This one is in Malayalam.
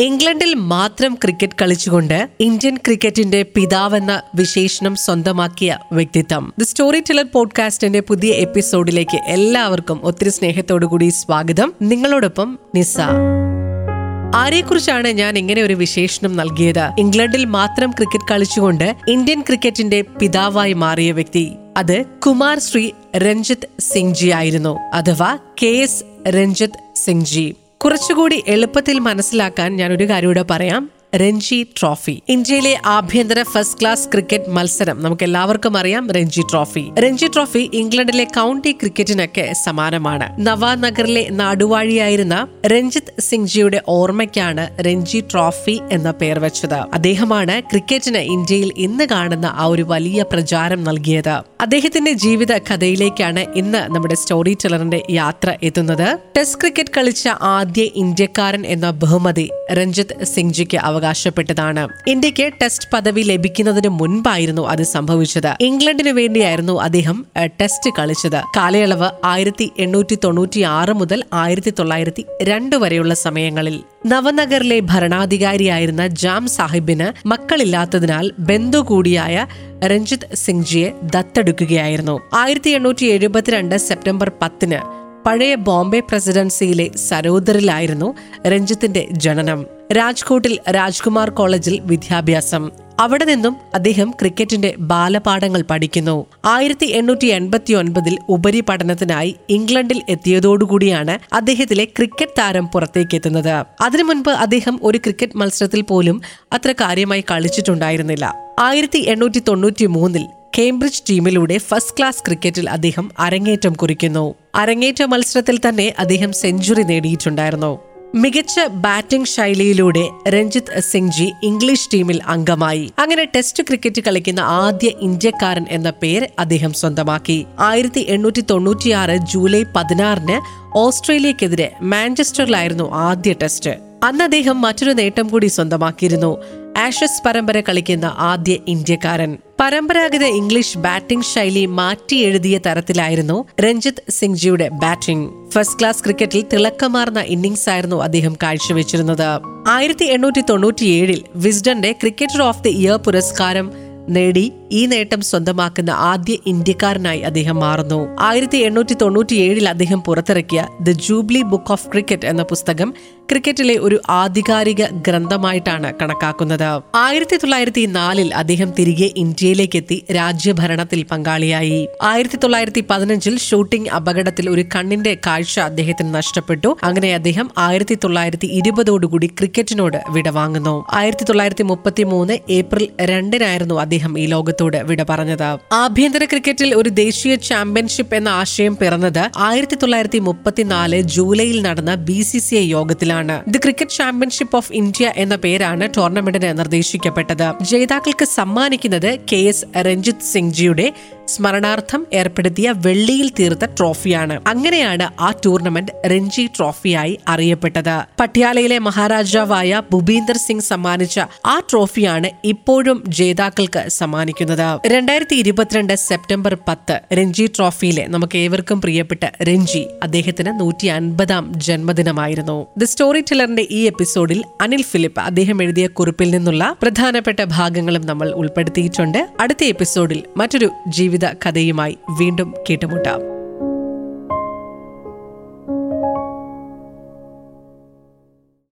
ഇംഗ്ലണ്ടിൽ മാത്രം ക്രിക്കറ്റ് കളിച്ചുകൊണ്ട് ഇന്ത്യൻ ക്രിക്കറ്റിന്റെ പിതാവെന്ന വിശേഷണം സ്വന്തമാക്കിയ വ്യക്തിത്വം. ദി സ്റ്റോറി ടെലർ പോഡ്കാസ്റ്റിന്റെ പുതിയ എപ്പിസോഡിലേക്ക് എല്ലാവർക്കും ഒത്തിരി സ്നേഹത്തോടുകൂടി സ്വാഗതം. നിങ്ങളോടൊപ്പം നിസ. ആരെക്കുറിച്ചാണ് ഞാൻ ഇങ്ങനെ ഒരു വിശേഷണം നൽകിയത്? ഇംഗ്ലണ്ടിൽ മാത്രം ക്രിക്കറ്റ് കളിച്ചുകൊണ്ട് ഇന്ത്യൻ ക്രിക്കറ്റിന്റെ പിതാവായി മാറിയ വ്യക്തി അത് കുമാർ ശ്രീ രഞ്ജിത്ത് സിംഗ്ജി ആയിരുന്നു. അഥവാ കെ എസ് രഞ്ജിത്ത് സിംഗ് ജി കുറച്ചുകൂടി എളുപ്പത്തിൽ മനസ്സിലാക്കാൻ ഞാൻ ഒരു കാര്യം കൂടെ പറയാം. രഞ്ജി ട്രോഫി. ഇന്ത്യയിലെ ആഭ്യന്തര ഫസ്റ്റ് ക്ലാസ് ക്രിക്കറ്റ് മത്സരം നമുക്ക് എല്ലാവർക്കും അറിയാം രഞ്ജി ട്രോഫി. രഞ്ജി ട്രോഫി ഇംഗ്ലണ്ടിലെ കൗണ്ടി ക്രിക്കറ്റിനൊക്കെ സമാനമാണ്. നവാനഗറിലെ നാടുവാഴിയായിരുന്ന രഞ്ജിത്ത് സിംഗ്ജിയുടെ ഓർമ്മയ്ക്കാണ് രഞ്ജി ട്രോഫി എന്ന പേർ വെച്ചത്. അദ്ദേഹമാണ് ക്രിക്കറ്റിന് ഇന്ത്യയിൽ ഇന്ന് കാണുന്ന ആ ഒരു വലിയ പ്രചാരം നൽകിയത്. അദ്ദേഹത്തിന്റെ ജീവിത കഥയിലേക്കാണ് ഇന്ന് നമ്മുടെ സ്റ്റോറി ടെലറിന്റെ യാത്ര എത്തുന്നത്. ടെസ്റ്റ് ക്രിക്കറ്റ് കളിച്ച ആദ്യ ഇന്ത്യക്കാരൻ എന്ന ബഹുമതി രഞ്ജിത്ത് സിംഗ് ജിക്ക് അവകാശപ്പെട്ടതാണ്. ഇന്ത്യയ്ക്ക് ടെസ്റ്റ് പദവി ലഭിക്കുന്നതിന് മുൻപായിരുന്നു അത് സംഭവിച്ചത്. ഇംഗ്ലണ്ടിനു വേണ്ടിയായിരുന്നു അദ്ദേഹം ടെസ്റ്റ് കളിച്ചത്. കാലയളവ് ആയിരത്തി എണ്ണൂറ്റി തൊണ്ണൂറ്റി ആറ് മുതൽ ആയിരത്തി തൊള്ളായിരത്തി രണ്ട് വരെയുള്ള സമയങ്ങളിൽ. നവനഗറിലെ ഭരണാധികാരിയായിരുന്ന ജാം സാഹിബിന് മക്കളില്ലാത്തതിനാൽ ബന്ധു കൂടിയായ രഞ്ജിത് സിംഗ്ജിയെ ദത്തെടുക്കുകയായിരുന്നു. ആയിരത്തി എണ്ണൂറ്റി എഴുപത്തിരണ്ട് സെപ്റ്റംബർ പത്തിന് പഴയ ബോംബെ പ്രസിഡൻസിയിലെ സരോദറിലായിരുന്നു രഞ്ജിത്തിന്റെ ജനനം. രാജ്കോട്ടിൽ രാജ്കുമാർ കോളേജിൽ വിദ്യാഭ്യാസം. അവിടെ നിന്നും അദ്ദേഹം ക്രിക്കറ്റിന്റെ ബാലപാഠങ്ങൾ പഠിക്കുന്നു. ആയിരത്തി എണ്ണൂറ്റി എൺപത്തി ഒൻപതിൽ ഉപരിപഠനത്തിനായി ഇംഗ്ലണ്ടിൽ എത്തിയതോടുകൂടിയാണ് അദ്ദേഹത്തിലെ ക്രിക്കറ്റ് താരം പുറത്തേക്ക് എത്തുന്നത്. അതിനു മുൻപ് അദ്ദേഹം ഒരു ക്രിക്കറ്റ് മത്സരത്തിൽ പോലും അത്ര കാര്യമായി കളിച്ചിട്ടുണ്ടായിരുന്നില്ല. ആയിരത്തി എണ്ണൂറ്റി തൊണ്ണൂറ്റി മൂന്നിൽ കേംബ്രിഡ്ജ് ടീമിലൂടെ ഫസ്റ്റ് ക്ലാസ് ക്രിക്കറ്റിൽ അദ്ദേഹം അരങ്ങേറ്റം കുറിക്കുന്നു. അരങ്ങേറ്റ മത്സരത്തിൽ തന്നെ അദ്ദേഹം സെഞ്ചുറി നേടിയിട്ടുണ്ടായിരുന്നു. മികച്ച ബാറ്റിംഗ് ശൈലിയിലൂടെ രഞ്ജിത്ത് സിംഗ് ജി ഇംഗ്ലീഷ് ടീമിൽ അംഗമായി. അങ്ങനെ ടെസ്റ്റ് ക്രിക്കറ്റ് കളിക്കുന്ന ആദ്യ ഇന്ത്യക്കാരൻ എന്ന പേര് അദ്ദേഹം സ്വന്തമാക്കി. ആയിരത്തി എണ്ണൂറ്റി തൊണ്ണൂറ്റിയാറ് ജൂലൈ പതിനാറിന് ഓസ്ട്രേലിയക്കെതിരെ മാഞ്ചസ്റ്ററിലായിരുന്നു ആദ്യ ടെസ്റ്റ്. അന്ന് അദ്ദേഹം മറ്റൊരു നേട്ടം കൂടി സ്വന്തമാക്കിയിരുന്നു. ആഷസ് പരമ്പര കളിക്കുന്ന ആദ്യ ഇന്ത്യക്കാരൻ. പരമ്പരാഗത ഇംഗ്ലീഷ് ബാറ്റിംഗ് ശൈലി മാറ്റി എഴുതിയ തരത്തിലായിരുന്നു രഞ്ജിത്ത് സിംഗ്ജിയുടെ ബാറ്റിംഗ്. ഫസ്റ്റ് ക്ലാസ് ക്രിക്കറ്റിൽ തിളക്കമാർന്ന ഇന്നിംഗ്സ് ആയിരുന്നു അദ്ദേഹം കാഴ്ചവെച്ചിരുന്നത്. ആയിരത്തി എണ്ണൂറ്റി തൊണ്ണൂറ്റിയേഴിൽ വിസ്ഡന്റെ ക്രിക്കറ്റർ ഓഫ് ദി ഇയർ പുരസ്കാരം നേടി ഈ നേട്ടം സ്വന്തമാക്കുന്ന ആദ്യ ഇന്ത്യക്കാരനായി അദ്ദേഹം മാറുന്നു. ആയിരത്തി എണ്ണൂറ്റി തൊണ്ണൂറ്റിയേഴിൽ അദ്ദേഹം പുറത്തിറക്കിയ the jubilee book of cricket എന്ന പുസ്തകം ക്രിക്കറ്റിലെ ഒരു ആധികാരിക ഗ്രന്ഥമായിട്ടാണ് കണക്കാക്കുന്നത്. ആയിരത്തി തൊള്ളായിരത്തി നാലിൽ അദ്ദേഹം തിരികെ ഇന്ത്യയിലേക്ക് എത്തി രാജ്യഭരണത്തിൽ പങ്കാളിയായി. ആയിരത്തി തൊള്ളായിരത്തി പതിനഞ്ചിൽ ഷൂട്ടിംഗ് അപകടത്തിൽ ഒരു കണ്ണിന്റെ കാഴ്ച അദ്ദേഹത്തിന് നഷ്ടപ്പെട്ടു. അങ്ങനെ അദ്ദേഹം ആയിരത്തി തൊള്ളായിരത്തി ഇരുപതോടുകൂടി ക്രിക്കറ്റിനോട് വിടവാങ്ങുന്നു. ആയിരത്തി തൊള്ളായിരത്തി മുപ്പത്തി മൂന്ന് ഏപ്രിൽ രണ്ടിനായിരുന്നു അദ്ദേഹം ഈ ലോകത്തോട് വിട പറഞ്ഞത്. ആഭ്യന്തര ക്രിക്കറ്റിൽ ഒരു ദേശീയ ചാമ്പ്യൻഷിപ്പ് എന്ന ആശയം പിറന്നത് ആയിരത്തി തൊള്ളായിരത്തി മുപ്പത്തിനാല് ജൂലൈയിൽ നടന്ന ബി സി സി ഐ യോഗത്തിലാണ്. The cricket championship of India എന്ന പേരാണ് ടൂർണമെന്റിന് നിർദ്ദേശിക്കപ്പെട്ടത്. ജേതാക്കൾക്ക് സമ്മാനിക്കുന്നത് കെ എസ് രഞ്ജിത് സിംഗ് ജിയുടെ സ്മരണാർത്ഥം ഏർപ്പെടുത്തിയ വെള്ളിയിൽ തീർത്ത ട്രോഫിയാണ്. അങ്ങനെയാണ് ആ ടൂർണമെന്റ് രഞ്ജി ട്രോഫിയായി അറിയപ്പെട്ടത്. പട്യാലയിലെ മഹാരാജാവായ ഭൂപീന്ദർ സിംഗ് സമ്മാനിച്ച ആ ട്രോഫിയാണ് ഇപ്പോഴും ജേതാക്കൾക്ക് സമ്മാനിക്കുന്നത്. രണ്ടായിരത്തി ഇരുപത്തിരണ്ട് സെപ്റ്റംബർ പത്ത് രഞ്ജി ട്രോഫിയിലെ നമുക്ക് ഏവർക്കും പ്രിയപ്പെട്ട രഞ്ജി അദ്ദേഹത്തിന് നൂറ്റി അൻപതാം ജന്മദിനമായിരുന്നു. ദി ടെലറിന്റെ ഈ എപ്പിസോഡിൽ അനിൽ ഫിലിപ്പ് അദ്ദേഹം എഴുതിയ കുറിപ്പിൽ നിന്നുള്ള പ്രധാനപ്പെട്ട ഭാഗങ്ങളും നമ്മൾ ഉൾപ്പെടുത്തിയിട്ടുണ്ട്. അടുത്ത എപ്പിസോഡിൽ മറ്റൊരു ജീവിത കഥയുമായി വീണ്ടും കേട്ടുമുട്ടാം.